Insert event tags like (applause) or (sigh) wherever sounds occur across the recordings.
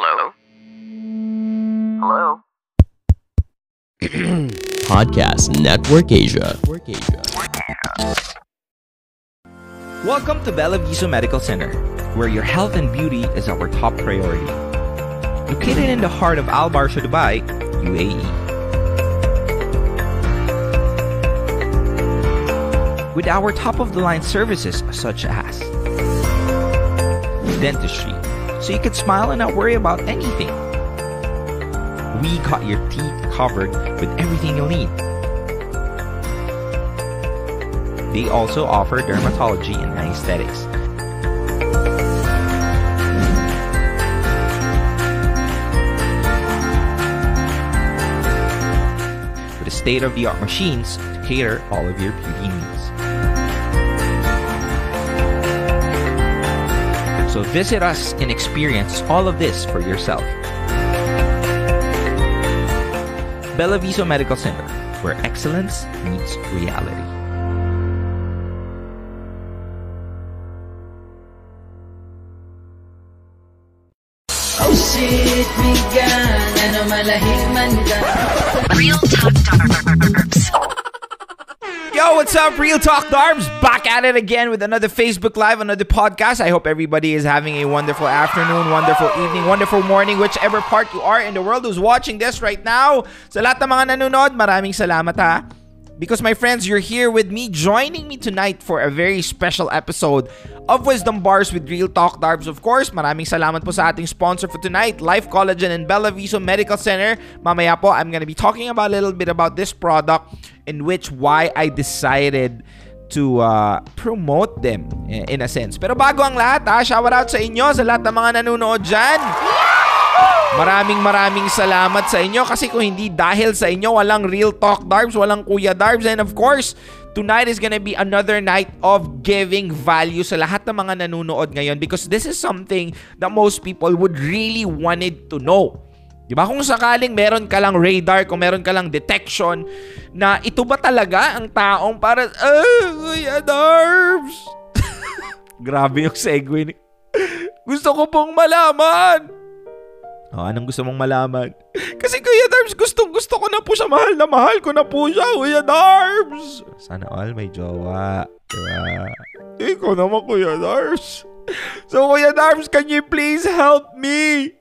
Hello? Hello? (clears throat) Podcast Network Asia. Welcome to Bella Viso Medical Center, where your health and beauty is our top priority. Located in the heart of Al Barsha, Dubai, UAE. With our top of the line services such as dentistry, so you can smile and not worry about anything. We got your teeth covered with everything you'll need. They also offer dermatology and aesthetics. With state-of-the-art machines to cater all of your beauty needs. So visit us and experience all of this for yourself. Bella Viso Medical Center, where excellence meets reality. Oh shit, migan, ano malahing man ka Real Talk Darbs. What's up, Real Talk Darbs? Back at it again with another Facebook Live, another podcast. I hope everybody is having a wonderful afternoon, wonderful evening, wonderful morning, whichever part you are in the world who's watching this right now. Sa lahat ng mga nanonood, maraming salamat ha. Because my friends, you're here with me, joining me tonight for a very special episode of Wisdom Bars with Real Talk Darbs. Of course, maraming salamat po sa ating sponsor for tonight, Life Collagen and Bella Viso Medical Center. Mamaya po, I'm gonna be talking about a little bit about this product in which why I decided to uh, promote them eh, in a sense. Pero bago ang lahat, ha, shout out sa inyo, sa lahat ng mga nanonood dyan. Maraming maraming salamat sa inyo kasi kung hindi dahil sa inyo, walang Real Talk Darbs, walang Kuya Darbs. And of course, tonight is gonna be another night of giving value sa lahat ng mga nanonood ngayon because this is something that most people would really wanted to know. Di ba? Kung sakaling meron ka lang radar, kung meron ka lang detection, na ito ba talaga ang taong para, ah, Kuya Darbs! (laughs) Grabe yung segue ni... Gusto ko pong malaman! Oh, anong gusto mong malaman? Kasi Kuya Darbs, gustong gusto ko na po siya. Mahal na mahal ko na po siya, Kuya Darbs. Sana all may jowa. Diba? Ikaw naman, Kuya Darbs. So, Kuya Darbs, can you please help me?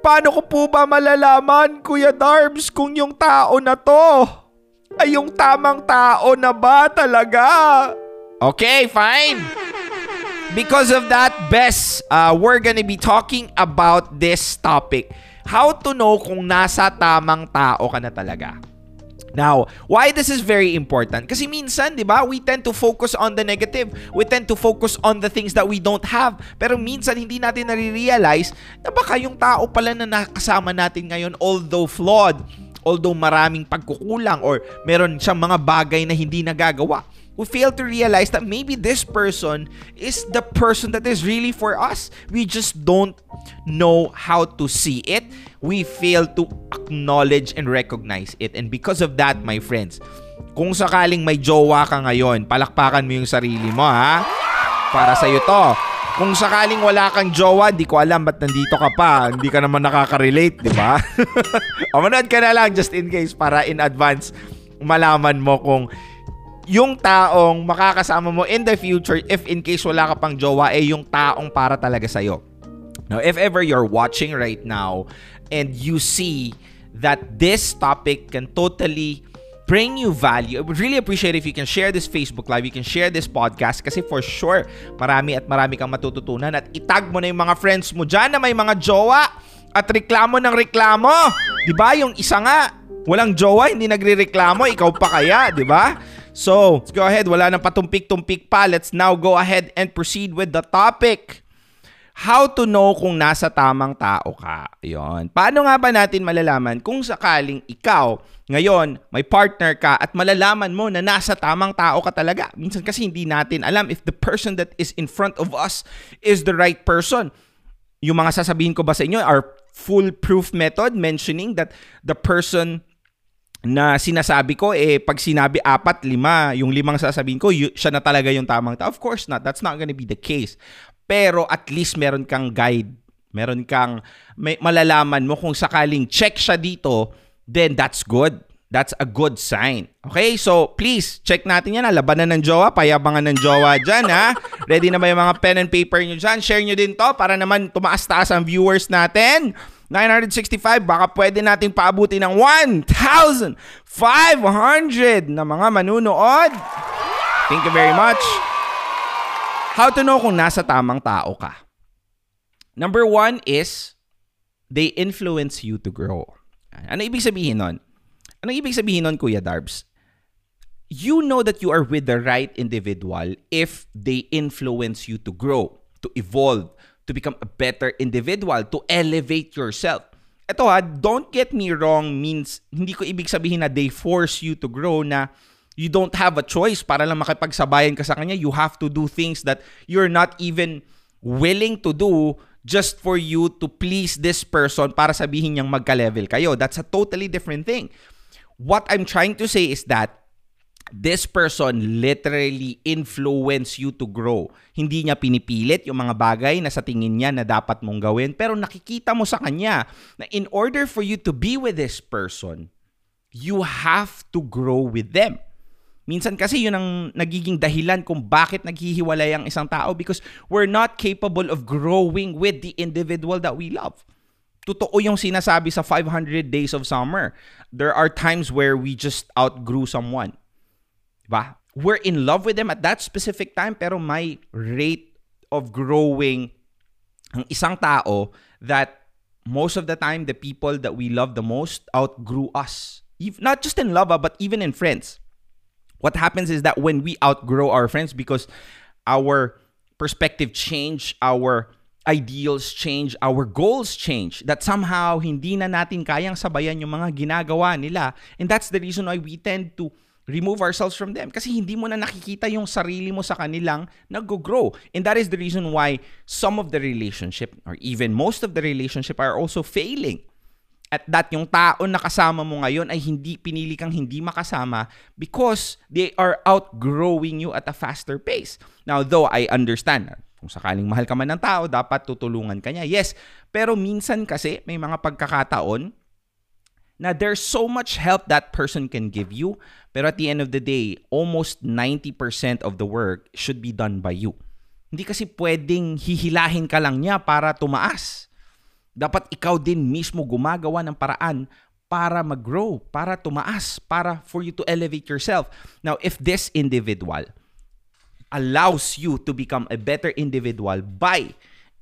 Paano ko po ba malalaman, Kuya Darbs, kung yung tao na to ay yung tamang tao na ba talaga? Okay, fine. Because of that, Bess, uh, we're gonna be talking about this topic. How to know kung nasa tamang tao ka na talaga. Now, why this is very important? Kasi minsan, di ba, we tend to focus on the negative. We tend to focus on the things that we don't have. Pero minsan, hindi natin nare-realize na baka yung tao pala na nakasama natin ngayon, although flawed, although maraming pagkukulang, or meron siyang mga bagay na hindi nagagawa, we fail to realize that maybe this person is the person that is really for us. We just don't know how to see it. We fail to acknowledge and recognize it. And because of that, my friends, kung sakaling may jowa ka ngayon, palakpakan mo yung sarili mo, ha? Para sa'yo to. Kung sakaling wala kang jowa, di ko alam ba't nandito ka pa. Hindi ka naman nakaka-relate, di ba? (laughs) o manood ka na lang just in case para in advance malaman mo kung yung taong makakasama mo in the future if in case wala ka pang jowa eh yung taong para talaga sa'yo. Now, if ever you're watching right now and you see that this topic can totally bring you value, I would really appreciate if you can share this Facebook Live, you can share this podcast kasi for sure, marami at marami kang matututunan at itag mo na yung mga friends mo dyan na may mga jowa at reklamo ng reklamo. ba Yung isa nga, walang jowa, hindi nagre-reklamo, ikaw pa kaya, ba? So, let's go ahead. Wala nang patumpik-tumpik pa. Let's now go ahead and proceed with the topic. How to know kung nasa tamang tao ka. Yon. Paano nga ba natin malalaman kung sakaling ikaw ngayon may partner ka at malalaman mo na nasa tamang tao ka talaga? Minsan kasi hindi natin alam if the person that is in front of us is the right person. Yung mga sasabihin ko ba sa inyo are foolproof method mentioning that the person na sinasabi ko, eh, pag sinabi apat, lima, yung limang sasabihin ko, y- siya na talaga yung tamang tao. Of course not. That's not gonna be the case. Pero at least meron kang guide. meron kang may, malalaman mo kung sakaling check siya dito, then that's good. That's a good sign. Okay? So, please, check natin yan. Ha? Labanan ng jowa, payabangan ng jowa dyan, ha? Ready na ba yung mga pen and paper nyo dyan? Share nyo din to para naman tumaas-taas ang viewers natin. 965, baka pwede nating paabuti ng 1,500 na mga manunood. Thank you very much. How to know kung nasa tamang tao ka? Number one is, they influence you to grow. Ano ibig sabihin nun? Ano ibig sabihin nun, Kuya Darbs? You know that you are with the right individual if they influence you to grow, to evolve, to become a better individual, to elevate yourself. Ito ha, don't get me wrong means hindi ko ibig sabihin na they force you to grow na you don't have a choice para lang makipagsabayan ka sa kanya. You have to do things that you're not even willing to do just for you to please this person para sabihin niyang magka-level kayo. That's a totally different thing. What I'm trying to say is that this person literally influence you to grow. Hindi niya pinipilit yung mga bagay na sa tingin niya na dapat mong gawin, pero nakikita mo sa kanya na in order for you to be with this person, you have to grow with them. Minsan kasi yun ang nagiging dahilan kung bakit naghihiwalay ang isang tao because we're not capable of growing with the individual that we love. Totoo yung sinasabi sa 500 Days of Summer. There are times where we just outgrew someone. We're in love with them at that specific time pero my rate of growing ang isang tao that most of the time the people that we love the most outgrew us. Not just in love, but even in friends. What happens is that when we outgrow our friends because our perspective change, our ideals change, our goals change, that somehow hindi na natin kayang sabayan yung mga ginagawa nila. And that's the reason why we tend to remove ourselves from them kasi hindi mo na nakikita yung sarili mo sa kanilang nag-grow. And that is the reason why some of the relationship or even most of the relationship are also failing. At that yung tao na kasama mo ngayon ay hindi pinili kang hindi makasama because they are outgrowing you at a faster pace. Now, though I understand, kung sakaling mahal ka man ng tao, dapat tutulungan ka niya. Yes, pero minsan kasi may mga pagkakataon na there's so much help that person can give you, pero at the end of the day, almost 90% of the work should be done by you. Hindi kasi pwedeng hihilahin ka lang niya para tumaas. Dapat ikaw din mismo gumagawa ng paraan para mag-grow, para tumaas, para for you to elevate yourself. Now, if this individual allows you to become a better individual by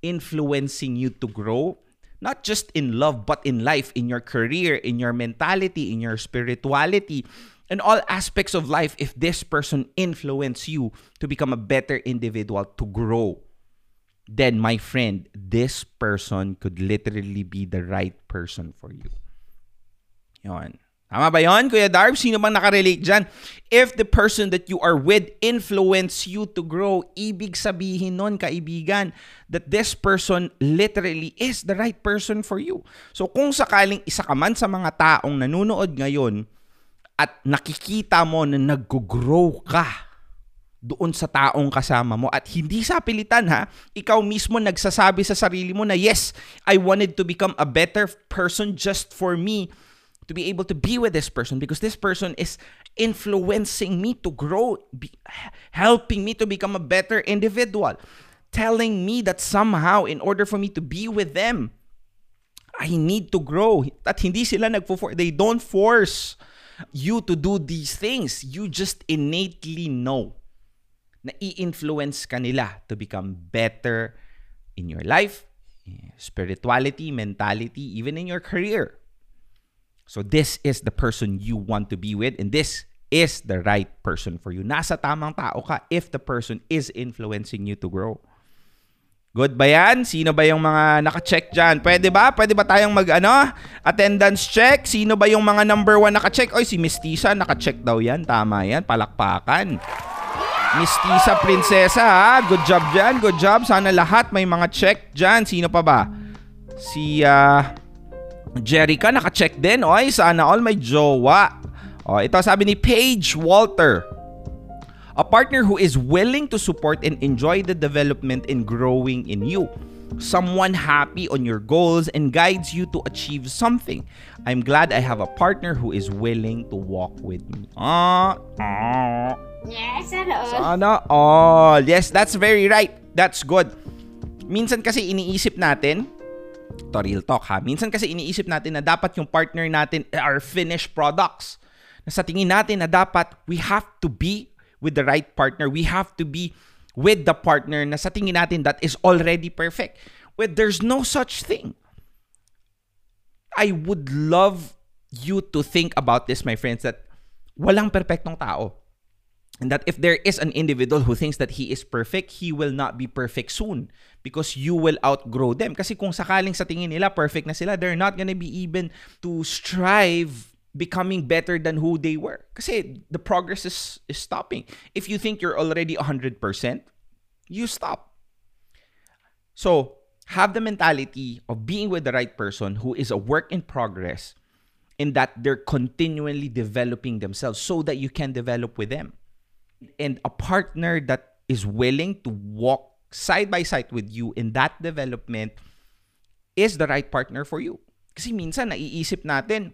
influencing you to grow, not just in love, but in life, in your career, in your mentality, in your spirituality, in all aspects of life, if this person influence you to become a better individual, to grow, then my friend, this person could literally be the right person for you. Yon. Tama ba yon, Kuya Darb? Sino bang nakarelate dyan? If the person that you are with influence you to grow, ibig sabihin nun, kaibigan, that this person literally is the right person for you. So kung sakaling isa ka man sa mga taong nanonood ngayon at nakikita mo na nag-grow ka doon sa taong kasama mo at hindi sa pilitan ha ikaw mismo nagsasabi sa sarili mo na yes I wanted to become a better person just for me to be able to be with this person because this person is influencing me to grow, be, helping me to become a better individual, telling me that somehow in order for me to be with them, I need to grow. At hindi sila nagfo they don't force you to do these things. You just innately know na i-influence ka nila to become better in your life, spirituality, mentality, even in your career. So this is the person you want to be with and this is the right person for you. Nasa tamang tao ka if the person is influencing you to grow. Good ba yan? Sino ba yung mga naka-check dyan? Pwede ba? Pwede ba tayong mag, ano, attendance check? Sino ba yung mga number one naka-check? Oy, si Miss Tisa, naka-check daw yan. Tama yan. Palakpakan. Miss Tisa Prinsesa, ha? Good job dyan. Good job. Sana lahat may mga check dyan. Sino pa ba? Si, uh, Jerica, naka-check din. Oy, sana all may jowa. O, ito sabi ni Paige Walter. A partner who is willing to support and enjoy the development and growing in you. someone happy on your goals and guides you to achieve something. I'm glad I have a partner who is willing to walk with me. Ah, ah. Yes, sana all. Sana all. Yes, that's very right. That's good. Minsan kasi iniisip natin, to real talk ha, minsan kasi iniisip natin na dapat yung partner natin are finished products. Na sa tingin natin na dapat we have to be with the right partner. We have to be with the partner na sa tingin natin that is already perfect. Well, there's no such thing. I would love you to think about this, my friends, that walang perfectong tao. And that if there is an individual who thinks that he is perfect, he will not be perfect soon because you will outgrow them. Kasi kung sakaling sa tingin nila perfect na sila, they're not gonna be even to strive becoming better than who they were. Kasi the progress is, is stopping. If you think you're already 100%, you stop. So, have the mentality of being with the right person who is a work in progress in that they're continually developing themselves so that you can develop with them. And a partner that is willing to walk side by side with you in that development is the right partner for you. Kasi minsan naiisip natin,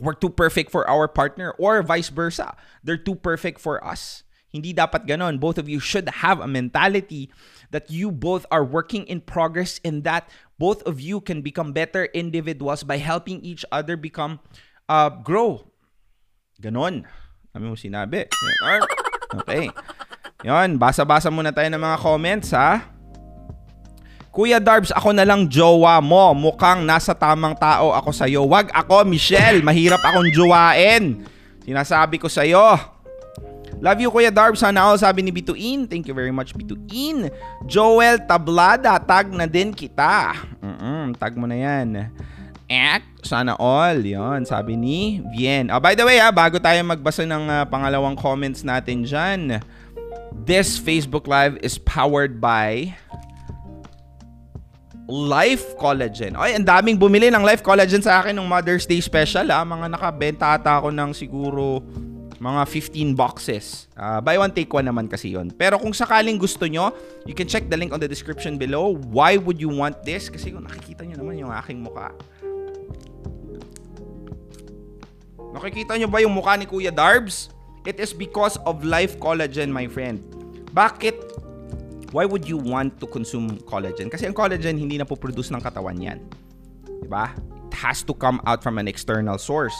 we're too perfect for our partner or vice versa. They're too perfect for us. Hindi dapat ganon. Both of you should have a mentality that you both are working in progress and that both of you can become better individuals by helping each other become uh, grow. Ganon. Kami mo sinabi. (laughs) Okay. Yon, basa-basa muna tayo ng mga comments ha. Kuya Darbs, ako na lang jowa mo. Mukhang nasa tamang tao ako sa'yo. Wag ako, Michelle. Mahirap akong jowain. Sinasabi ko sa'yo. Love you, Kuya Darb. Sana all sabi ni Bituin. Thank you very much, Bituin. Joel Tablada, tag na din kita. Mm-mm, tag mo na yan. At sana all. Yon, sabi ni Vien. Oh, by the way, ha, bago tayo magbasa ng uh, pangalawang comments natin dyan, this Facebook Live is powered by Life Collagen. Ay, ang daming bumili ng Life Collagen sa akin ng Mother's Day special. Ah. Mga nakabenta ata ako ng siguro mga 15 boxes. Uh, buy one, take one naman kasi yon. Pero kung sakaling gusto nyo, you can check the link on the description below. Why would you want this? Kasi kung nakikita nyo naman yung aking mukha. Nakikita nyo ba yung mukha ni Kuya Darbs? It is because of Life Collagen, my friend. Bakit why would you want to consume collagen? Kasi ang collagen hindi na po-produce ng katawan yan. ba? It has to come out from an external source.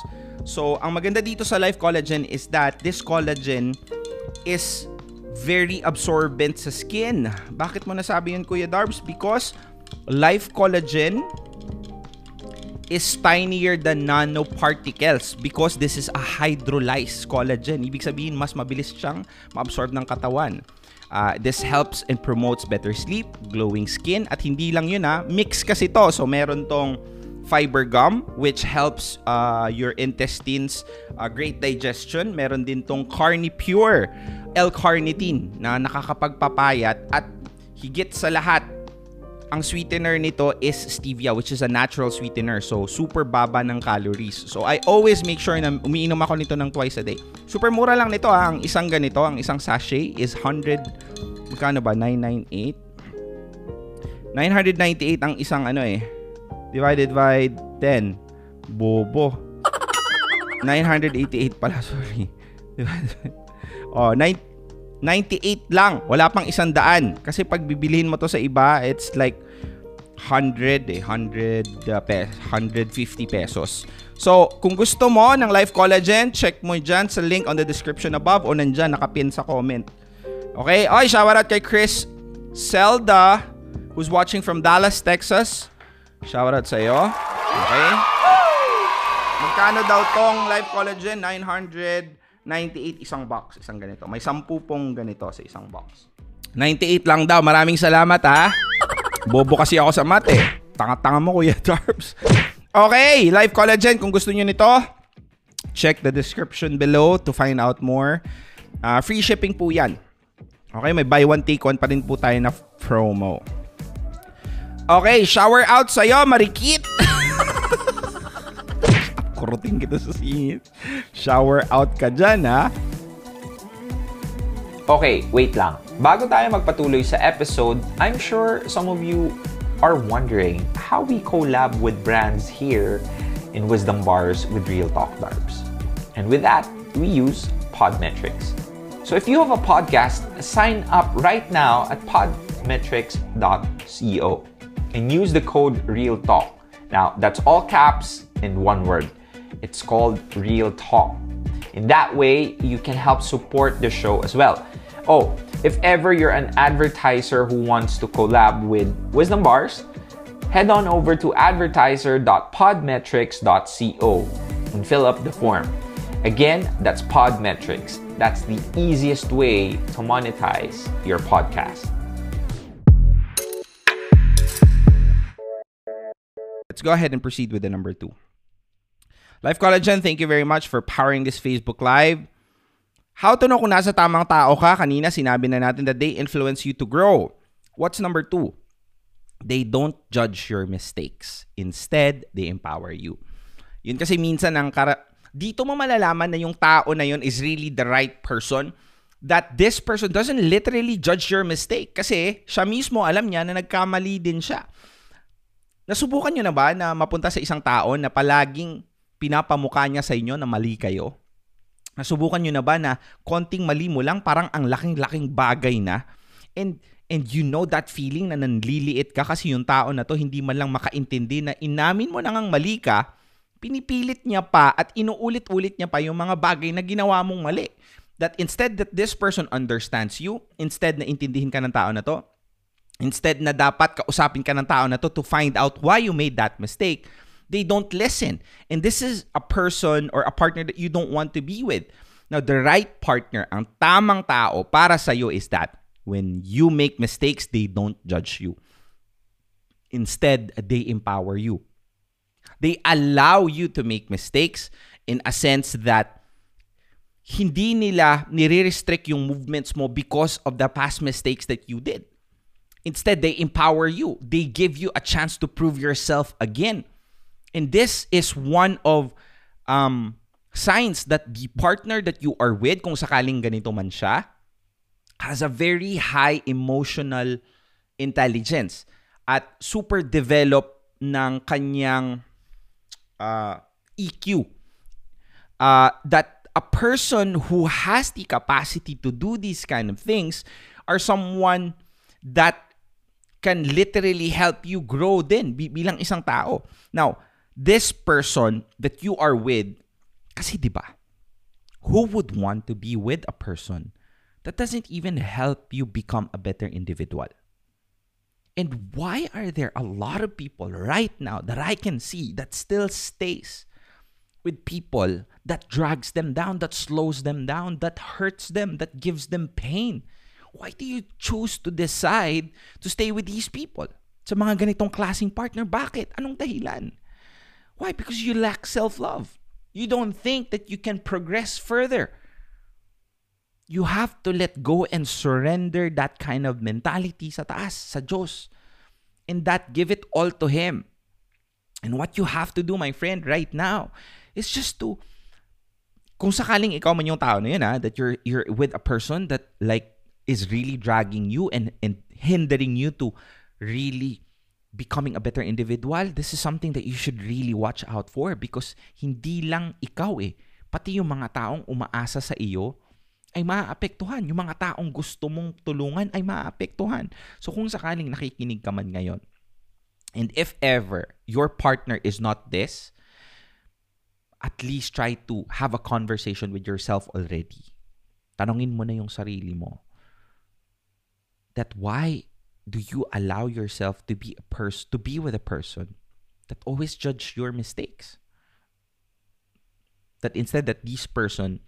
So, ang maganda dito sa Life Collagen is that this collagen is very absorbent sa skin. Bakit mo nasabi yun, Kuya Darbs? Because Life Collagen is tinier than nanoparticles because this is a hydrolyzed collagen. Ibig sabihin, mas mabilis siyang ma-absorb ng katawan. Uh, this helps and promotes better sleep, glowing skin, at hindi lang yun ha, mix kasi to. So meron tong fiber gum which helps uh, your intestines uh, great digestion. Meron din tong Carnipure L-carnitine na nakakapagpapayat at higit sa lahat ang sweetener nito is stevia which is a natural sweetener. So, super baba ng calories. So, I always make sure na umiinom ako nito ng twice a day. Super mura lang nito ha. Ang isang ganito, ang isang sachet is 100, magkano ba? 998? 998 ang isang ano eh. Divided by 10. Bobo. (laughs) 988 pala, sorry. (laughs) oh, 9, 98 lang. Wala pang isang daan. Kasi pag bibilihin mo to sa iba, it's like 100 eh. 100 uh, pe- 150 pesos. So, kung gusto mo ng Life Collagen, check mo dyan sa link on the description above o nandyan, nakapin sa comment. Okay? Oy, shout out kay Chris Zelda, who's watching from Dallas, Texas. Shout out sa iyo. Okay? Magkano daw tong Life Collagen? 900 98 isang box, isang ganito. May 10 pong ganito sa isang box. 98 lang daw. Maraming salamat ha. Bobo kasi ako sa mate. Eh. Tanga-tanga mo Kuya (laughs) Darbs. Okay, Life Collagen. Kung gusto niyo nito, check the description below to find out more. Uh, free shipping po yan. Okay, may buy one take one pa rin po tayo na promo. Okay, shower out sa'yo, Marikit! (laughs) kurutin kita sa singit. Shower out ka dyan, ha? Okay, wait lang. Bago tayo magpatuloy sa episode, I'm sure some of you are wondering how we collab with brands here in Wisdom Bars with Real Talk Darbs. And with that, we use Podmetrics. So if you have a podcast, sign up right now at podmetrics.co and use the code REALTALK. Now, that's all caps in one word. It's called Real Talk. In that way, you can help support the show as well. Oh, if ever you're an advertiser who wants to collab with Wisdom Bars, head on over to advertiser.podmetrics.co and fill up the form. Again, that's Podmetrics. That's the easiest way to monetize your podcast. Let's go ahead and proceed with the number two. Life Collagen, thank you very much for powering this Facebook Live. How to know kung nasa tamang tao ka? Kanina sinabi na natin that they influence you to grow. What's number two? They don't judge your mistakes. Instead, they empower you. Yun kasi minsan ang kara- dito mo malalaman na yung tao na yun is really the right person that this person doesn't literally judge your mistake kasi siya mismo alam niya na nagkamali din siya. Nasubukan nyo na ba na mapunta sa isang tao na palaging pinapamukha niya sa inyo na mali kayo? Nasubukan nyo na ba na konting mali mo lang parang ang laking-laking bagay na? And and you know that feeling na nanliliit ka kasi yung tao na to hindi man lang makaintindi na inamin mo nang ang mali ka, pinipilit niya pa at inuulit-ulit niya pa yung mga bagay na ginawa mong mali. That instead that this person understands you, instead na intindihin ka ng tao na to, instead na dapat kausapin ka ng tao na to to find out why you made that mistake, they don't listen. And this is a person or a partner that you don't want to be with. Now, the right partner, ang tamang tao para sa'yo is that when you make mistakes, they don't judge you. Instead, they empower you. They allow you to make mistakes in a sense that hindi nila nire-restrict yung movements mo because of the past mistakes that you did. Instead, they empower you. They give you a chance to prove yourself again. And this is one of um, signs that the partner that you are with, kung sakaling ganito man siya, has a very high emotional intelligence at super developed ng kanyang uh, EQ. Uh, that a person who has the capacity to do these kind of things are someone that can literally help you grow din bi- bilang isang tao. Now, this person that you are with, kasi 'di ba? Who would want to be with a person that doesn't even help you become a better individual? And why are there a lot of people right now that I can see that still stays with people that drags them down, that slows them down, that hurts them, that gives them pain? Why do you choose to decide to stay with these people? Sa mga ganitong klaseng partner, bakit? Anong dahilan? Why? Because you lack self-love. You don't think that you can progress further. You have to let go and surrender that kind of mentality sa taas, sa Diyos. And that give it all to Him. And what you have to do, my friend, right now, is just to, kung sakaling ikaw man yung tao na yun, ha, that you're, you're with a person that like is really dragging you and, and hindering you to really becoming a better individual, this is something that you should really watch out for because hindi lang ikaw eh, pati yung mga taong umaasa sa iyo ay maaapektuhan. Yung mga taong gusto mong tulungan ay maaapektuhan. So kung sakaling nakikinig ka man ngayon, and if ever your partner is not this, at least try to have a conversation with yourself already. Tanungin mo na yung sarili mo that why do you allow yourself to be a person to be with a person that always judge your mistakes? That instead that this person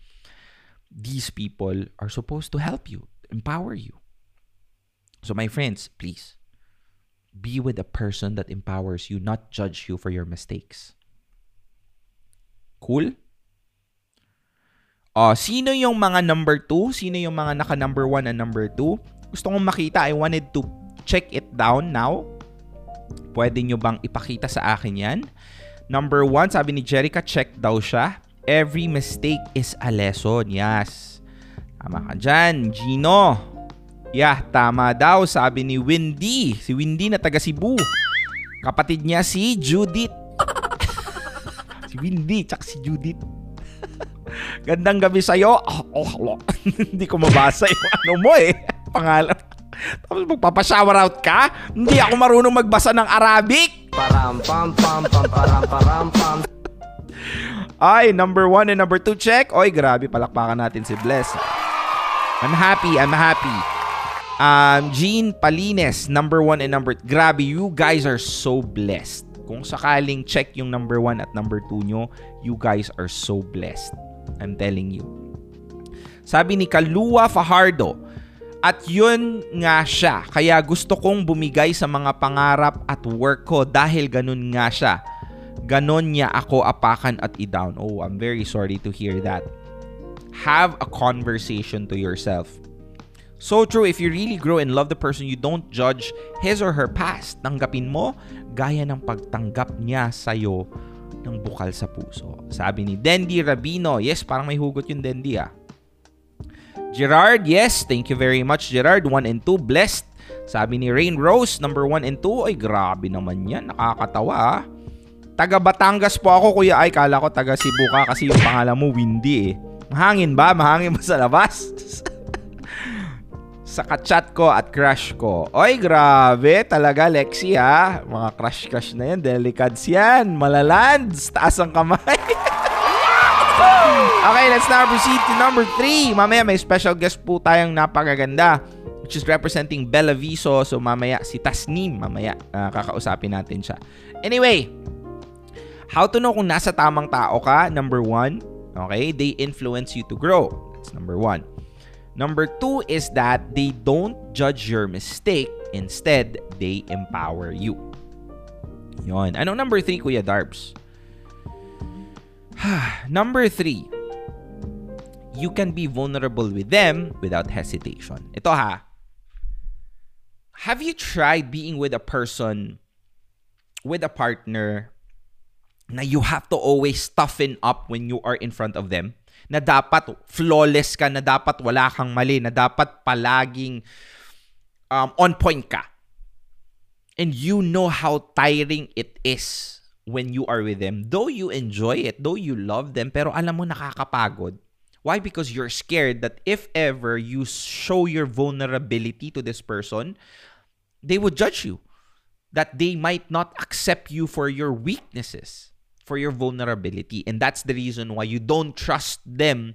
these people are supposed to help you empower you. So my friends please be with a person that empowers you not judge you for your mistakes. Cool? Uh, sino yung mga number 2 sino yung mga naka number 1 and number 2 gusto kong makita I wanted to check it down now. Pwede nyo bang ipakita sa akin yan? Number one, sabi ni Jerica, check daw siya. Every mistake is a lesson. Yes. Tama ka dyan. Gino. Yeah, tama daw. Sabi ni Windy. Si Windy na taga Cebu. Kapatid niya si Judith. (laughs) si Windy, tsaka si Judith. Gandang gabi sa'yo. Oh, oh, (laughs) oh. Hindi ko mabasa yung ano mo eh. Pangalan. Tapos magpapa-shower out ka? Hindi ako marunong magbasa ng Arabic. Ay, number one and number two check. Oy, grabe, palakpakan natin si Bless. I'm happy, I'm happy. Um, Jean Palines, number one and number... Grabe, you guys are so blessed. Kung sakaling check yung number one at number two nyo, you guys are so blessed. I'm telling you. Sabi ni Kalua Fajardo, at yun nga siya. Kaya gusto kong bumigay sa mga pangarap at work ko dahil ganun nga siya. Ganon niya ako apakan at i-down. Oh, I'm very sorry to hear that. Have a conversation to yourself. So true, if you really grow and love the person, you don't judge his or her past. Tanggapin mo gaya ng pagtanggap niya sa'yo ng bukal sa puso. Sabi ni Dendi Rabino, yes, parang may hugot yung Dendi ah. Gerard, yes, thank you very much Gerard. 1 and 2, blessed. Sabi ni Rain Rose, number 1 and 2, ay grabe naman yan, nakakatawa ah. Taga Batangas po ako, kuya. Ay, kala ko taga Cebu ka kasi yung pangalan mo, Windy eh. Mahangin ba? Mahangin ba sa labas? (laughs) sa kachat ko at crush ko. Oy, grabe. Talaga, Lexi ha. Mga crush-crush na yan. Delicads yan. Malalands. Taas ang kamay. (laughs) okay, let's now proceed to number 3. Mamaya may special guest po tayong napakaganda which is representing Bella Viso. So mamaya si Tasnim, mamaya uh, kakausapin natin siya. Anyway, how to know kung nasa tamang tao ka? Number one, okay, they influence you to grow. That's number one. Number two is that they don't judge your mistake. Instead, they empower you. Yon. Anong number three, Kuya Darbs? (sighs) number three, you can be vulnerable with them without hesitation. Ito ha. Have you tried being with a person, with a partner, na you have to always toughen up when you are in front of them? na dapat flawless ka, na dapat wala kang mali, na dapat palaging um, on point ka. And you know how tiring it is when you are with them. Though you enjoy it, though you love them, pero alam mo nakakapagod. Why? Because you're scared that if ever you show your vulnerability to this person, they would judge you. That they might not accept you for your weaknesses for your vulnerability. And that's the reason why you don't trust them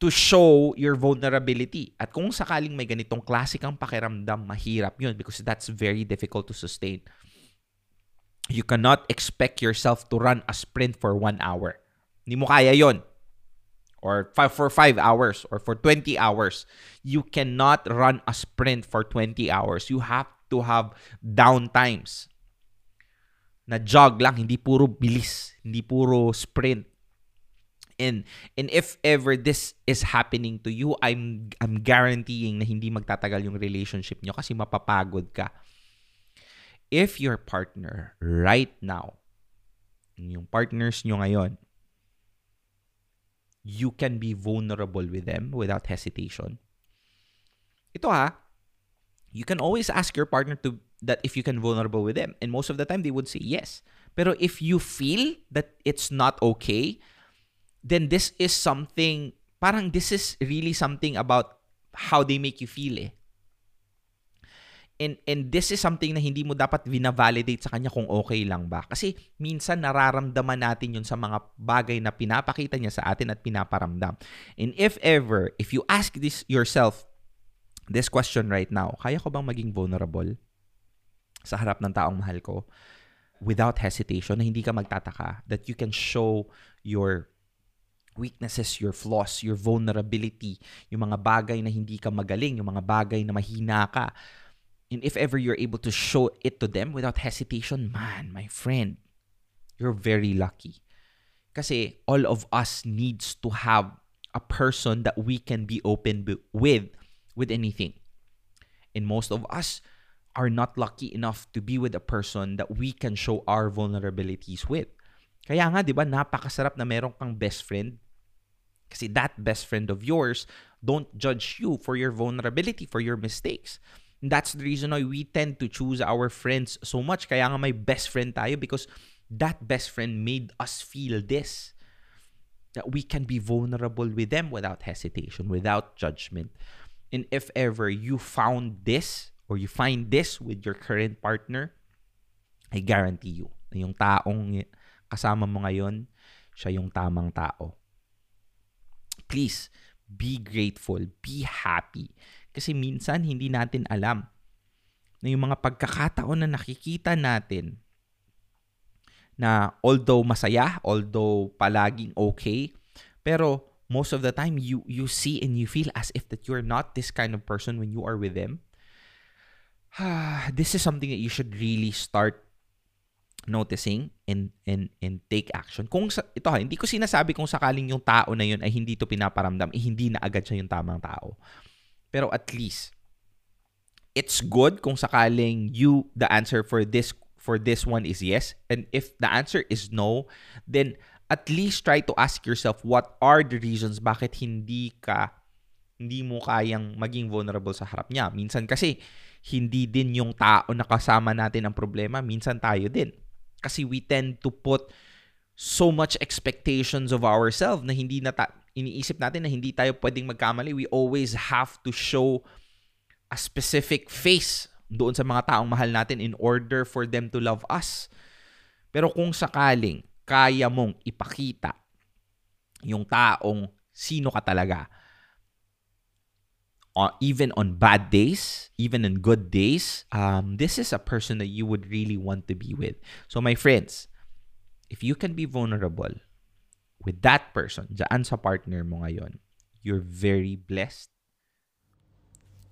to show your vulnerability. At kung sakaling may ganitong klasikang pakiramdam, mahirap yun because that's very difficult to sustain. You cannot expect yourself to run a sprint for one hour. Hindi mo kaya yon or five, for 5 hours or for 20 hours. You cannot run a sprint for 20 hours. You have to have down times na jog lang, hindi puro bilis, hindi puro sprint. And and if ever this is happening to you, I'm I'm guaranteeing na hindi magtatagal yung relationship nyo kasi mapapagod ka. If your partner right now, yung partners nyo ngayon, you can be vulnerable with them without hesitation. Ito ha, you can always ask your partner to that if you can vulnerable with them. And most of the time they would say yes. Pero if you feel that it's not okay, then this is something parang this is really something about how they make you feel eh. And, and this is something na hindi mo dapat vina-validate sa kanya kung okay lang ba. Kasi minsan nararamdaman natin yun sa mga bagay na pinapakita niya sa atin at pinaparamdam. And if ever, if you ask this yourself, this question right now, kaya ko bang maging vulnerable? sa harap ng taong mahal ko without hesitation na hindi ka magtataka that you can show your weaknesses, your flaws, your vulnerability, yung mga bagay na hindi ka magaling, yung mga bagay na mahina ka. And if ever you're able to show it to them without hesitation, man, my friend, you're very lucky. Kasi all of us needs to have a person that we can be open with with anything. And most of us are not lucky enough to be with a person that we can show our vulnerabilities with. Kaya nga, di ba, napakasarap na meron kang best friend. Kasi that best friend of yours don't judge you for your vulnerability, for your mistakes. That's the reason why we tend to choose our friends so much. Kaya nga may best friend tayo because that best friend made us feel this. That we can be vulnerable with them without hesitation, without judgment. And if ever you found this or you find this with your current partner, I guarantee you na yung taong kasama mo ngayon, siya yung tamang tao. Please, be grateful, be happy. Kasi minsan hindi natin alam na yung mga pagkakataon na nakikita natin na although masaya, although palaging okay, pero most of the time you you see and you feel as if that you're not this kind of person when you are with them. (sighs) this is something that you should really start noticing and and and take action. Kung sa, ito ha, hindi ko sinasabi kung sakaling yung tao na yun ay hindi to pinaparamdam, eh, hindi na agad siya yung tamang tao. Pero at least it's good kung sakaling you the answer for this for this one is yes and if the answer is no then at least try to ask yourself what are the reasons bakit hindi ka hindi mo kayang maging vulnerable sa harap niya. Minsan kasi hindi din yung tao na kasama natin ang problema, minsan tayo din. Kasi we tend to put so much expectations of ourselves na hindi na ta- iniisip natin na hindi tayo pwedeng magkamali. We always have to show a specific face doon sa mga taong mahal natin in order for them to love us. Pero kung sakaling kaya mong ipakita yung taong sino ka talaga, uh, even on bad days, even on good days, um, this is a person that you would really want to be with. So my friends, if you can be vulnerable with that person, dyan sa partner mo ngayon, you're very blessed.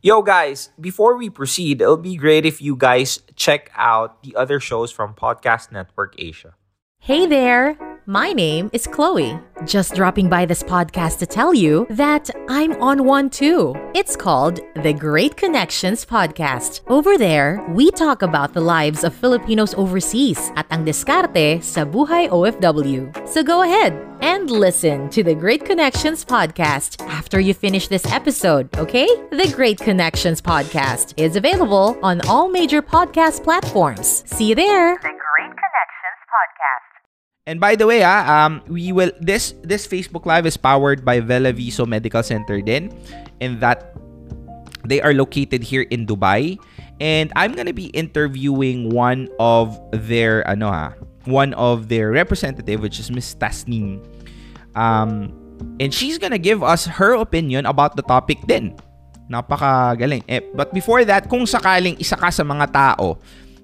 Yo, guys, before we proceed, it'll be great if you guys check out the other shows from Podcast Network Asia. Hey there! My name is Chloe. Just dropping by this podcast to tell you that I'm on one too. It's called the Great Connections Podcast. Over there, we talk about the lives of Filipinos overseas at ang diskarte sa buhay OFW. So go ahead and listen to the Great Connections Podcast after you finish this episode, okay? The Great Connections Podcast is available on all major podcast platforms. See you there! The Great Connections Podcast. And by the way, ah, um, we will this this Facebook Live is powered by Vela Viso Medical Center din, and that they are located here in Dubai. And I'm gonna be interviewing one of their ano ha, one of their representative, which is Miss Tasnim. Um, and she's gonna give us her opinion about the topic din. Napakagaling. Eh, but before that, kung sakaling isa ka sa mga tao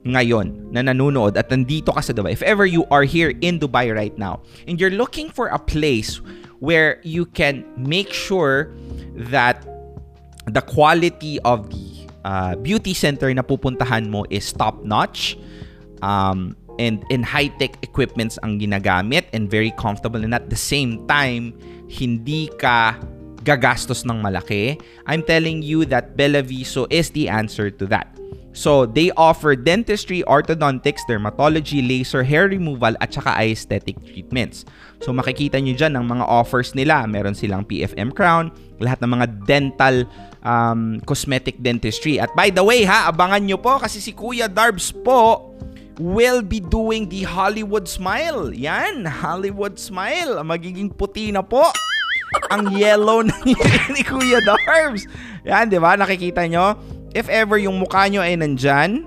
ngayon na nanonood at nandito ka sa Dubai, if ever you are here in Dubai right now and you're looking for a place where you can make sure that the quality of the uh, beauty center na pupuntahan mo is top notch um, and in high-tech equipments ang ginagamit and very comfortable and at the same time hindi ka gagastos ng malaki. I'm telling you that Bella Viso is the answer to that So, they offer dentistry, orthodontics, dermatology, laser, hair removal, at saka aesthetic treatments. So, makikita nyo dyan ang mga offers nila. Meron silang PFM crown, lahat ng mga dental um, cosmetic dentistry. At by the way ha, abangan nyo po kasi si Kuya Darbs po will be doing the Hollywood Smile. Yan, Hollywood Smile. Magiging puti na po ang yellow na (laughs) ni Kuya Darbs. Yan, di ba? Nakikita nyo? If ever yung mukha nyo ay nandyan,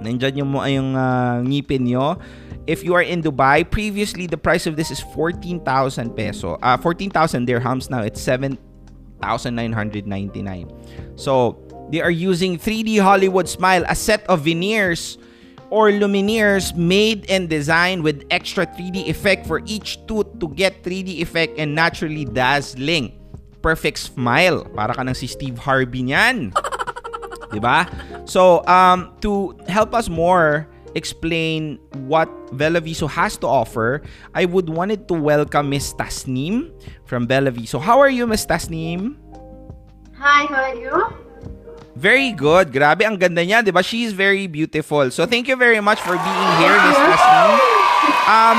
nandyan yung, yung uh, ngipin nyo, if you are in Dubai, previously the price of this is 14,000 peso. Uh, 14,000 dirhams now. It's 7,999. So, they are using 3D Hollywood Smile, a set of veneers or lumineers made and designed with extra 3D effect for each tooth to get 3D effect and naturally dazzling. Perfect smile. Para ka ng si Steve Harvey niyan. (laughs) 'di ba? So, um to help us more explain what Bella Viso has to offer, I would wanted to welcome Miss Tasnim from Bella Viso. How are you, Miss Tasnim? Hi, how are you? Very good. Grabe, ang ganda niya, 'di ba? She's very beautiful. So, thank you very much for being here, Miss Tasnim. Um,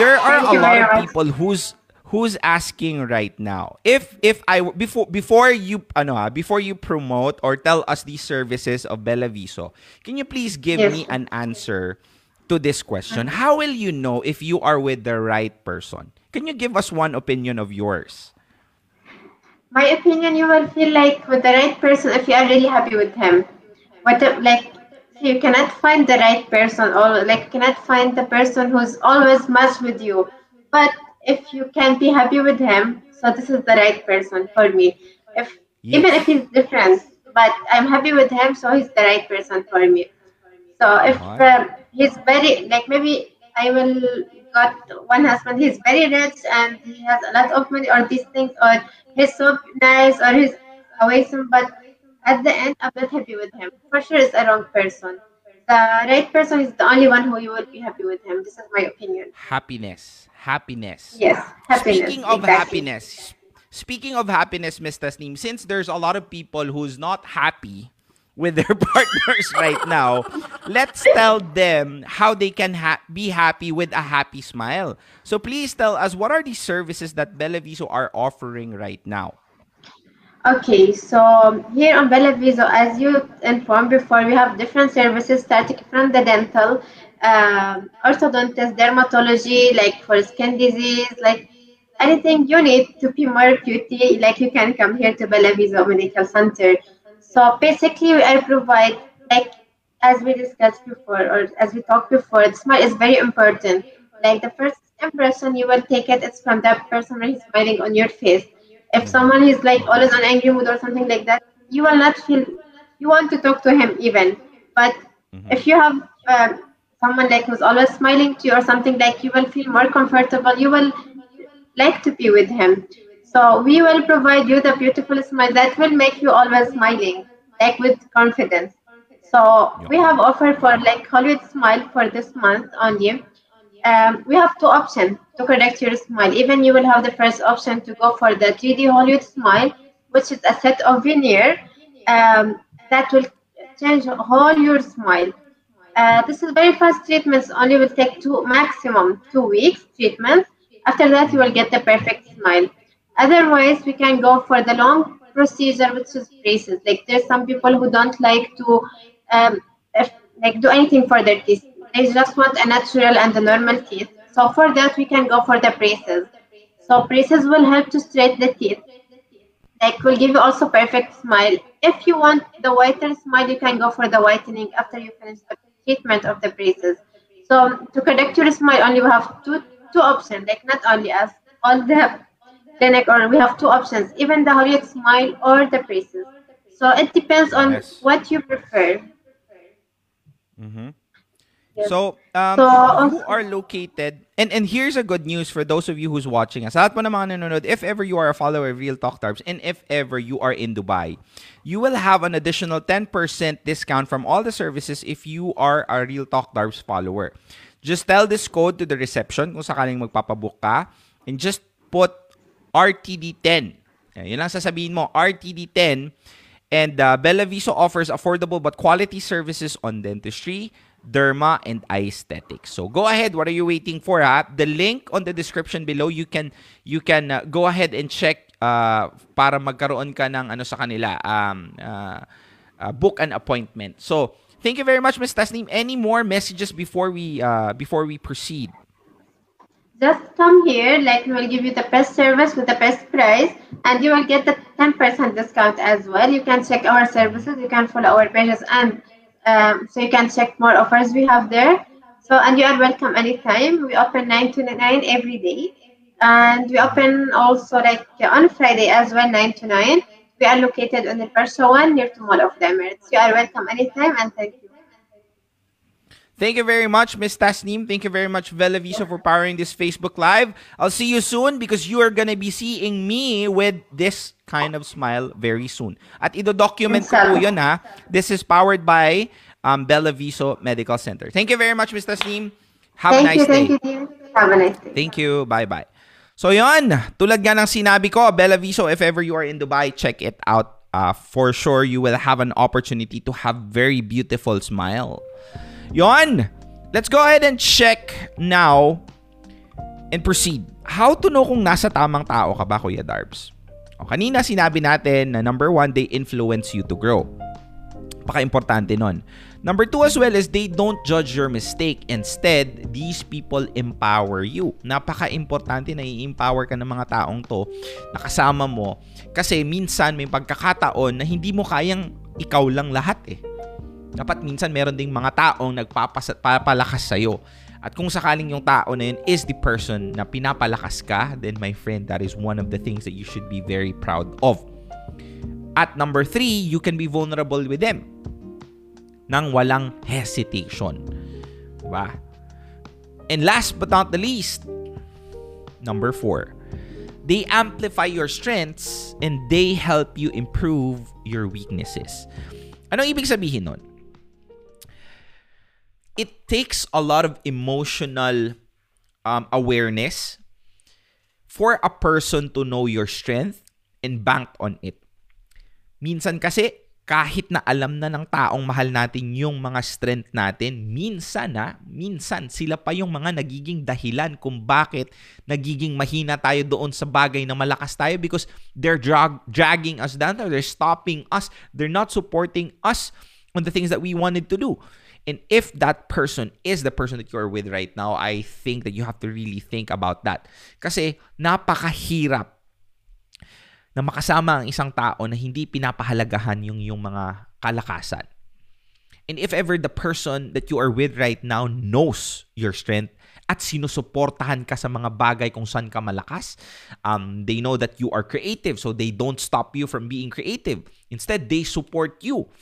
there are a lot of people who's who's asking right now. If if I before before you ano ah, before you promote or tell us these services of Bella Viso, can you please give Yes. me an answer to this question? How will you know if you are with the right person? Can you give us one opinion of yours? My opinion, you will feel like with the right person if you are really happy with him. What like you cannot find the right person or like cannot find the person who's always matched with you. But if you can be happy with him, so this is the right person for me. If even if he's different, but I'm happy with him, so he's the right person for me. So if um, he's very like maybe I will got one husband he's very rich and he has a lot of money or these things or he's so nice or he's awesome but at the end I'm not happy with him. For sure it's a wrong person. The right person is the only one who you will be happy with him. This is my opinion. Happiness. Happiness. Yes, happiness. Speaking of exactly. happiness, speaking of happiness, Miss Tasneem, since there's a lot of people who's not happy with their (laughs) partners right now, let's tell them how they can ha- be happy with a happy smile. So please tell us what are the services that Bellaviso are offering right now? Okay, so um, here on Bella Viso, as you informed before, we have different services starting from the dental, um, orthodontist, dermatology, like for skin disease, like anything you need to be more cutie, like you can come here to Bella Viso Medical Center. So basically, I provide, like as we discussed before, or as we talked before, the smile is very important. Like the first impression you will take it is from that person when he's smiling on your face if someone is like always on angry mood or something like that, you will not feel you want to talk to him even. But if you have um, someone like who's always smiling to you or something like, you will feel more comfortable. You will like to be with him. So we will provide you the beautiful smile that will make you always smiling, like with confidence. So we have offer for like Hollywood Smile for this month only. Um, we have two options to correct your smile. Even you will have the first option to go for the 3D Hollywood Smile, which is a set of veneer um, that will change all your smile. Uh, this is very fast treatments. Only will take two maximum two weeks treatment. After that, you will get the perfect smile. Otherwise, we can go for the long procedure, which is braces. Like there's some people who don't like to um, like do anything for their teeth. They just want a natural and a normal teeth. So for that, we can go for the braces. So braces will help to straighten the teeth. Like will give you also perfect smile. If you want the whiter smile, you can go for the whitening after you finish the treatment of the braces. So to correct your smile, only we have two two options. Like not only us, all the clinic, or we have two options. Even the Hollywood smile or the braces. So it depends on Yes. what you prefer. Mm-hmm. Yes. So, um, So, who are located, and and here's a good news for those of you who's watching us. Lahat po mga nanonood, if ever you are a follower of Real Talk Tarbs, and if ever you are in Dubai, you will have an additional 10% discount from all the services if you are a Real Talk Tarbs follower. Just tell this code to the reception kung sakaling magpapabook ka, and just put RTD10. Yan, lang sasabihin mo, RTD10. And uh, Bella Viso offers affordable but quality services on dentistry, derma, and aesthetics. So go ahead. What are you waiting for? Ha? The link on the description below, you can you can uh, go ahead and check uh, para magkaroon ka ng ano sa kanila. Um, uh, uh, book an appointment. So thank you very much, Ms. Tasneem. Any more messages before we uh, before we proceed? Just come here, like we will give you the best service with the best price, and you will get the 10% discount as well. You can check our services, you can follow our pages, and um, so you can check more offers we have there. So, and you are welcome anytime. We open 9 to 9 every day, and we open also like on Friday as well, 9 to 9. We are located on the first one near to Mall of the Emirates. You are welcome anytime, and thank you. Thank you very much, Ms. Tasneem. Thank you very much, Vela for powering this Facebook Live. I'll see you soon because you are gonna be seeing me with this kind of smile very soon. At ido-document ko po yun, ha. This is powered by um, Bella Viso Medical Center. Thank you very much, Ms. Tasneem. Have thank a nice you, day. thank you. Have a nice day. Thank you. Bye-bye. So yon, tulad nga ng sinabi ko, Bella Viso, if ever you are in Dubai, check it out. Uh, for sure, you will have an opportunity to have very beautiful smile. Yon, let's go ahead and check now and proceed. how to know kung nasa tamang tao ka ba, Kuya Darbs? O, kanina sinabi natin na number one, they influence you to grow. Paka-importante nun. Number two as well is they don't judge your mistake. Instead, these people empower you. Napaka-importante na i-empower ka ng mga taong to na kasama mo. Kasi minsan may pagkakataon na hindi mo kayang ikaw lang lahat eh. Dapat minsan meron ding mga taong nagpapalakas sa'yo. At kung sakaling yung tao na yun is the person na pinapalakas ka, then my friend, that is one of the things that you should be very proud of. At number three, you can be vulnerable with them nang walang hesitation. Diba? And last but not the least, number four, they amplify your strengths and they help you improve your weaknesses. Anong ibig sabihin nun? It takes a lot of emotional um, awareness for a person to know your strength and bank on it. Minsan kasi, kahit na alam na ng taong mahal natin yung mga strength natin, minsan na, minsan sila pa yung mga nagiging dahilan kung bakit nagiging mahina tayo doon sa bagay na malakas tayo because they're drag, dragging us down, they're stopping us, they're not supporting us on the things that we wanted to do. And if that person is the person that you're with right now, I think that you have to really think about that. Kasi napakahirap na makasama ang isang tao na hindi pinapahalagahan yung yung mga kalakasan. And if ever the person that you are with right now knows your strength at sinusuportahan ka sa mga bagay kung saan ka malakas, um, they know that you are creative so they don't stop you from being creative. Instead, they support you.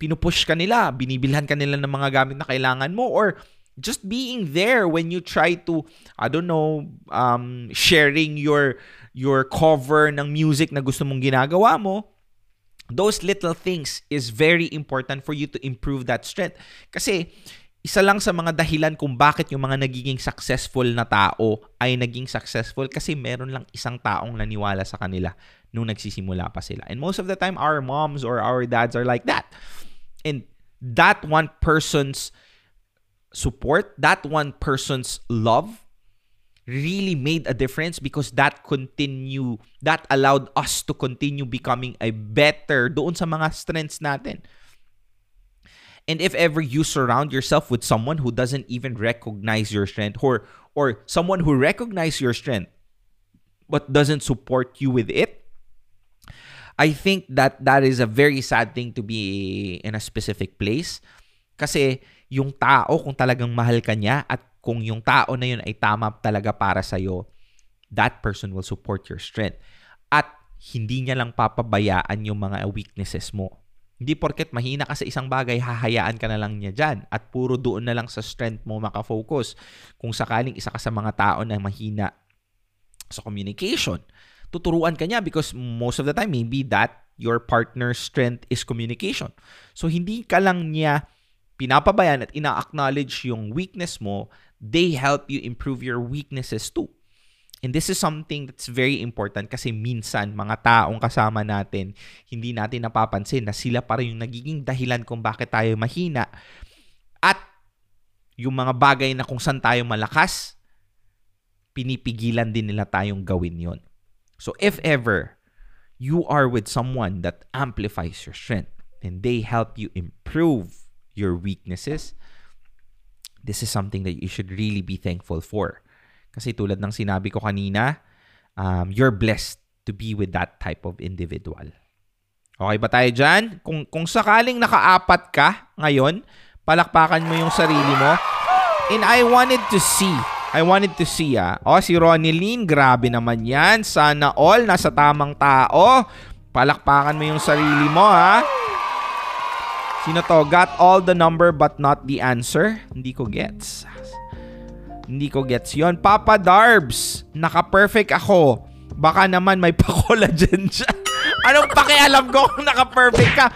Pinupush ka nila, binibilhan ka nila ng mga gamit na kailangan mo or just being there when you try to I don't know um sharing your your cover ng music na gusto mong ginagawa mo, those little things is very important for you to improve that strength. Kasi isa lang sa mga dahilan kung bakit yung mga nagiging successful na tao ay naging successful kasi meron lang isang taong naniwala sa kanila nung nagsisimula pa sila. And most of the time, our moms or our dads are like that. And that one person's support, that one person's love, really made a difference because that continue that allowed us to continue becoming a better doon sa mga strengths natin. And if ever you surround yourself with someone who doesn't even recognize your strength or or someone who recognizes your strength but doesn't support you with it, I think that that is a very sad thing to be in a specific place kasi yung tao kung talagang mahal ka niya at kung yung tao na yun ay tama talaga para sa iyo, that person will support your strength. At hindi niya lang papabayaan yung mga weaknesses mo. Hindi porket mahina ka sa isang bagay, hahayaan ka na lang niya dyan at puro doon na lang sa strength mo makafocus. Kung sakaling isa ka sa mga tao na mahina sa communication, tuturuan ka niya because most of the time, maybe that your partner's strength is communication. So, hindi ka lang niya pinapabayan at ina-acknowledge yung weakness mo they help you improve your weaknesses too. And this is something that's very important kasi minsan mga taong kasama natin, hindi natin napapansin na sila pa rin yung nagiging dahilan kung bakit tayo mahina. At yung mga bagay na kung saan tayo malakas, pinipigilan din nila tayong gawin yon. So if ever you are with someone that amplifies your strength and they help you improve your weaknesses, this is something that you should really be thankful for. Kasi tulad ng sinabi ko kanina, um, you're blessed to be with that type of individual. Okay ba tayo dyan? Kung, kung sakaling nakaapat ka ngayon, palakpakan mo yung sarili mo. And I wanted to see, I wanted to see ah. Oh, si Ronnie Lynn, grabe naman yan. Sana all nasa tamang tao. Palakpakan mo yung sarili mo ha. Sino to? Got all the number but not the answer? Hindi ko gets. Hindi ko gets yon Papa Darbs, naka-perfect ako. Baka naman may (laughs) pa-collagen siya. Anong pakialam ko kung naka-perfect ka?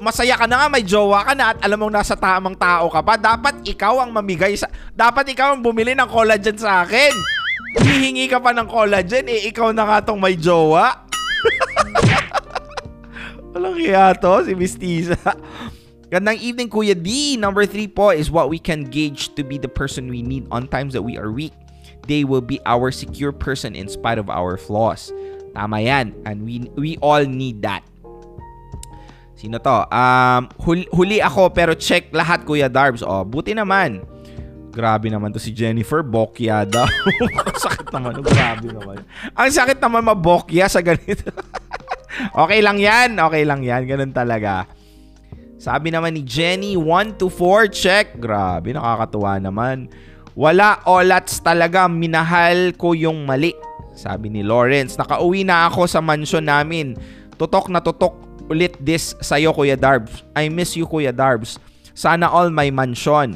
Masaya ka na nga, may jowa ka na at alam mong nasa tamang tao ka pa. Dapat ikaw ang mamigay sa... Dapat ikaw ang bumili ng collagen sa akin. Hihingi ka pa ng collagen, eh ikaw na nga tong may jowa. (laughs) Walang kaya to, si Miss Tisa. Gandang evening, Kuya D. Number three po is what we can gauge to be the person we need on times that we are weak. They will be our secure person in spite of our flaws. Tama yan. And we, we all need that. Sino to? Um, huli, huli ako pero check lahat Kuya Darbs. Oh, buti naman. Grabe naman to si Jennifer. Bokya daw. (laughs) Sakit naman. Oh, grabe naman. Ang sakit naman mabokya sa ganito. (laughs) okay lang yan. Okay lang yan. Ganun talaga. Sabi naman ni Jenny, 1 to 4, check. Grabe, nakakatuwa naman. Wala olats talaga, minahal ko yung mali. Sabi ni Lawrence, nakauwi na ako sa mansion namin. Tutok na tutok ulit this sa'yo, Kuya Darbs. I miss you, Kuya Darbs. Sana all may mansion.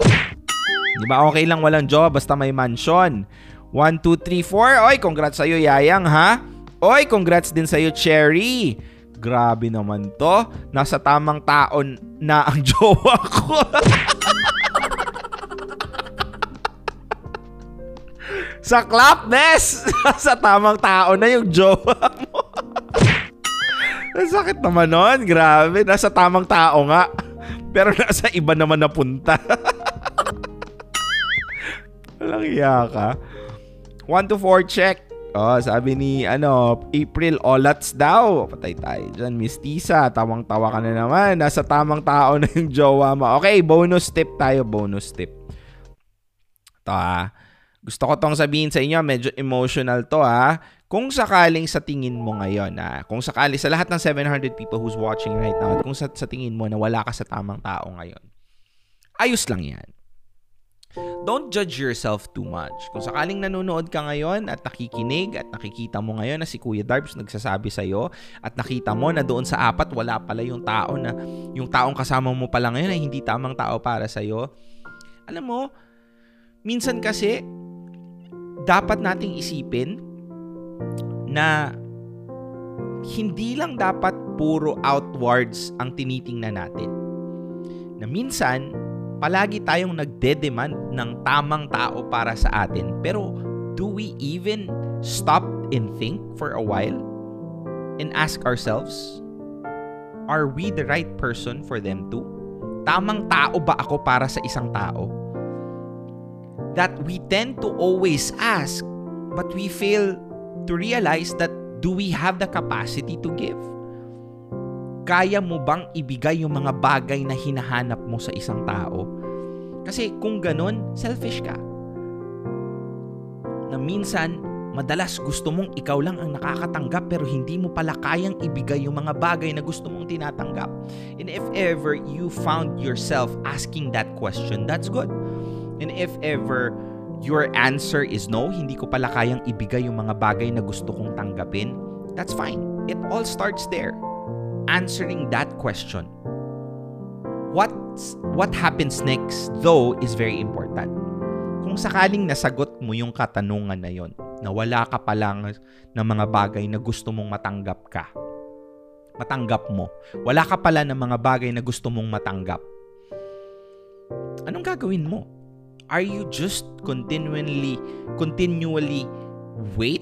Di ba okay lang walang job basta may mansion. 1, 2, 3, 4. Oy, congrats sa'yo, Yayang, ha? Oy, congrats din sa'yo, Cherry. Grabe naman to. Nasa tamang taon na ang (laughs) jowa ko. Sa clapness! (laughs) Nasa tamang tao na yung jowa mo. Nasakit naman nun. Grabe. Nasa tamang tao nga. Pero nasa iba naman napunta. (laughs) Walang iya ka. 1 to 4 check. Oh, sabi ni ano, April Olats daw. Patay tayo dyan. Miss Tisa, tawang-tawa ka na naman. Nasa tamang tao na yung jowa mo. Okay, bonus tip tayo. Bonus tip. Ito ha. Gusto ko tong sabihin sa inyo, medyo emotional to ha. Kung sakaling sa tingin mo ngayon, ha, kung sakali sa lahat ng 700 people who's watching right now, kung sa, sa tingin mo na wala ka sa tamang tao ngayon, ayos lang yan. Don't judge yourself too much. Kung sakaling nanonood ka ngayon at nakikinig at nakikita mo ngayon na si Kuya Darbs nagsasabi sa iyo at nakita mo na doon sa apat wala pala yung tao na yung taong kasama mo pala ngayon ay hindi tamang tao para sa iyo. Alam mo, minsan kasi dapat nating isipin na hindi lang dapat puro outwards ang tinitingnan natin. Na minsan, palagi tayong nagde-demand ng tamang tao para sa atin. Pero do we even stop and think for a while and ask ourselves, are we the right person for them too? Tamang tao ba ako para sa isang tao? That we tend to always ask, but we fail to realize that do we have the capacity to give? kaya mo bang ibigay yung mga bagay na hinahanap mo sa isang tao? Kasi kung ganun, selfish ka. Na minsan, madalas gusto mong ikaw lang ang nakakatanggap pero hindi mo pala kayang ibigay yung mga bagay na gusto mong tinatanggap. And if ever you found yourself asking that question, that's good. And if ever your answer is no, hindi ko pala kayang ibigay yung mga bagay na gusto kong tanggapin, that's fine. It all starts there answering that question. What what happens next though is very important. Kung sakaling nasagot mo yung katanungan na yon, na wala ka pa lang ng mga bagay na gusto mong matanggap ka. Matanggap mo. Wala ka pala ng mga bagay na gusto mong matanggap. Anong gagawin mo? Are you just continually continually wait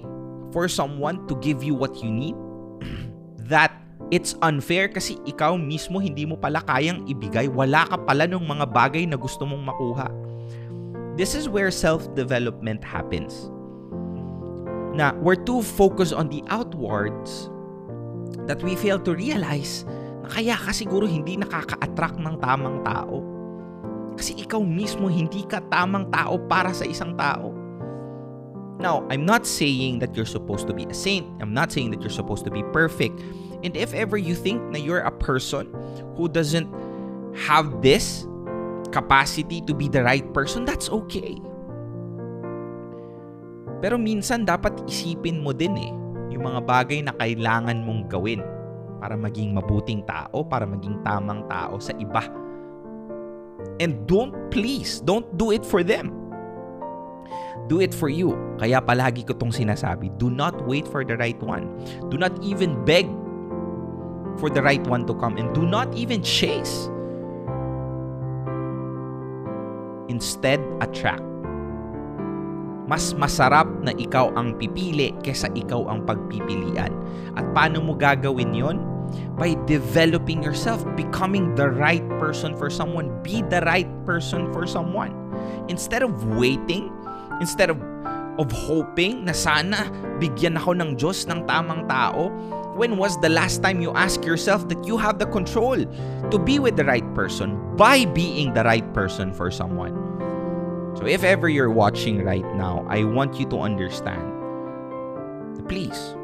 for someone to give you what you need? (clears throat) That It's unfair kasi ikaw mismo hindi mo pala kayang ibigay. Wala ka pala ng mga bagay na gusto mong makuha. This is where self-development happens. Na we're too focused on the outwards that we fail to realize na kaya ka siguro hindi nakaka-attract ng tamang tao. Kasi ikaw mismo hindi ka tamang tao para sa isang tao. Now, I'm not saying that you're supposed to be a saint. I'm not saying that you're supposed to be perfect. And if ever you think na you're a person who doesn't have this capacity to be the right person, that's okay. Pero minsan dapat isipin mo din eh, yung mga bagay na kailangan mong gawin para maging mabuting tao, para maging tamang tao sa iba. And don't please, don't do it for them. Do it for you. Kaya palagi ko tong sinasabi, do not wait for the right one. Do not even beg for the right one to come and do not even chase. Instead, attract. Mas masarap na ikaw ang pipili kesa ikaw ang pagpipilian. At paano mo gagawin yon? By developing yourself, becoming the right person for someone. Be the right person for someone. Instead of waiting, instead of of hoping na sana bigyan ako ng Diyos ng tamang tao? When was the last time you ask yourself that you have the control to be with the right person by being the right person for someone? So if ever you're watching right now, I want you to understand. Please,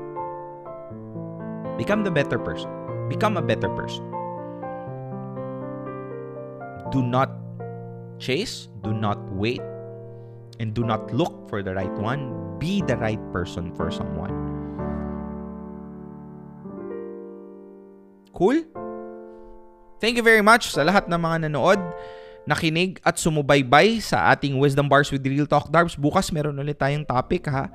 become the better person. Become a better person. Do not chase, do not wait, and do not look for the right one. Be the right person for someone. Cool? Thank you very much sa lahat ng mga nanood, nakinig at sumubaybay sa ating Wisdom Bars with Real Talk Darbs. Bukas meron ulit tayong topic ha.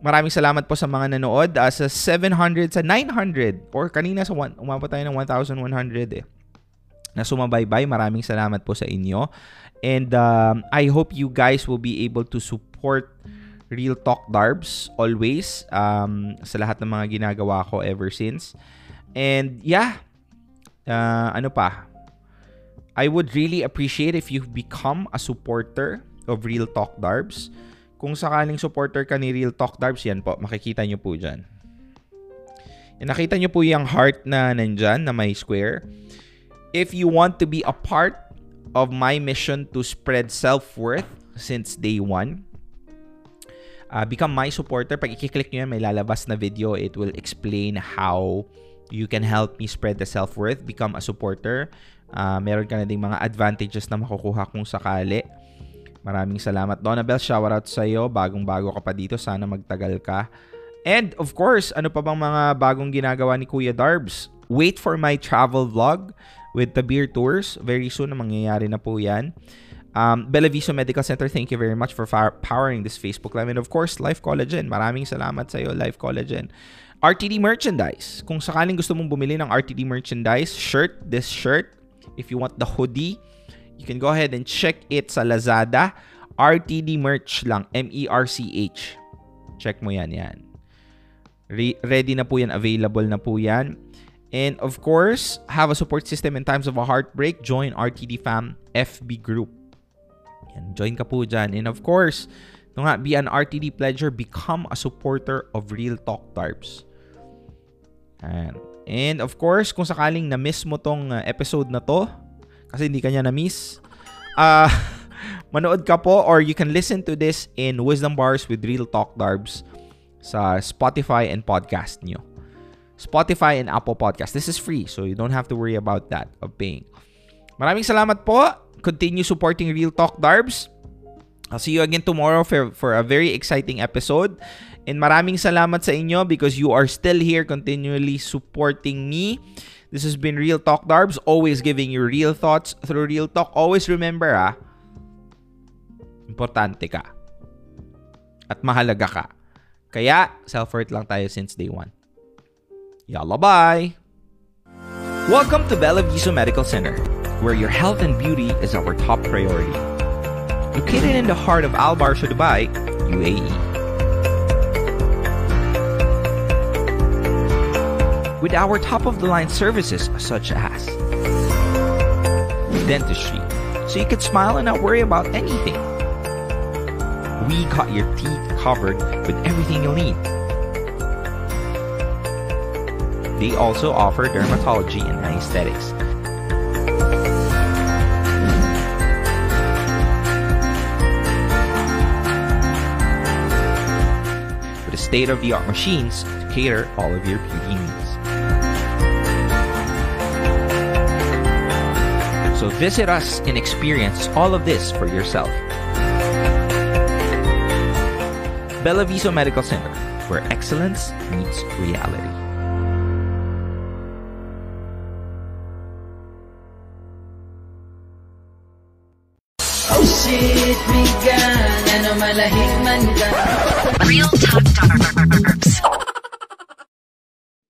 Maraming salamat po sa mga nanood. Uh, sa 700, sa 900, or kanina sa one, umabot tayo ng 1,100 eh. Na sumabaybay. Maraming salamat po sa inyo. And um, I hope you guys will be able to support Real Talk Darbs always um, sa lahat ng mga ginagawa ko ever since. And yeah, uh, ano pa? I would really appreciate if you become a supporter of Real Talk Darbs. Kung sakaling supporter ka ni Real Talk Darbs, yan po, makikita nyo po dyan. Nakita nyo po yung heart na nandyan, na may square. If you want to be a part of my mission to spread self-worth since day one, uh, become my supporter. Pag i-click nyo yan, may lalabas na video. It will explain how you can help me spread the self-worth. Become a supporter. Uh, meron ka na ding mga advantages na makukuha kung sakali. Maraming salamat. Donabel, shoutout sa iyo. Bagong-bago ka pa dito. Sana magtagal ka. And of course, ano pa bang mga bagong ginagawa ni Kuya Darbs? Wait for my travel vlog with the beer tours. Very soon mangyayari na po yan. Um, Bella Viso Medical Center, thank you very much for powering this Facebook Live. And of course, Life Collagen. Maraming salamat sa iyo, Life Collagen. RTD merchandise. Kung sakaling gusto mong bumili ng RTD merchandise, shirt, this shirt, if you want the hoodie, you can go ahead and check it sa Lazada. RTD merch lang. M-E-R-C-H. Check mo yan, yan. Re- ready na po yan. Available na po yan. And of course, have a support system in times of a heartbreak. Join RTD Fam FB group. Yan, join ka po dyan. And of course, no nga, be an RTD pledger. Become a supporter of Real Talk Darbs. And, and of course, kung sakaling na-miss mo tong uh, episode na to, kasi hindi kanya na-miss, uh, (laughs) manood ka po or you can listen to this in Wisdom Bars with Real Talk Darbs sa Spotify and podcast nyo. Spotify and Apple Podcast. This is free, so you don't have to worry about that of paying. Maraming salamat po. Continue supporting Real Talk Darbs. I'll see you again tomorrow for, for a very exciting episode. And maraming salamat sa inyo because you are still here continually supporting me. This has been Real Talk Darbs, always giving you real thoughts through Real Talk. Always remember, ah, importante ka. At mahalaga ka. Kaya, self-worth lang tayo since day one. Yalla bye! Welcome to Bella Viso Medical Center, where your health and beauty is our top priority. Located in the heart of Al Barsha, Dubai, UAE. With our top-of-the-line services such as dentistry, so you can smile and not worry about anything. We got your teeth covered with everything you'll need. They also offer dermatology and aesthetics. With state-of-the-art machines to cater all of your beauty needs. Visit us and experience all of this for yourself. Bella Viso Medical Center, where excellence meets reality. Real Talk Darbs.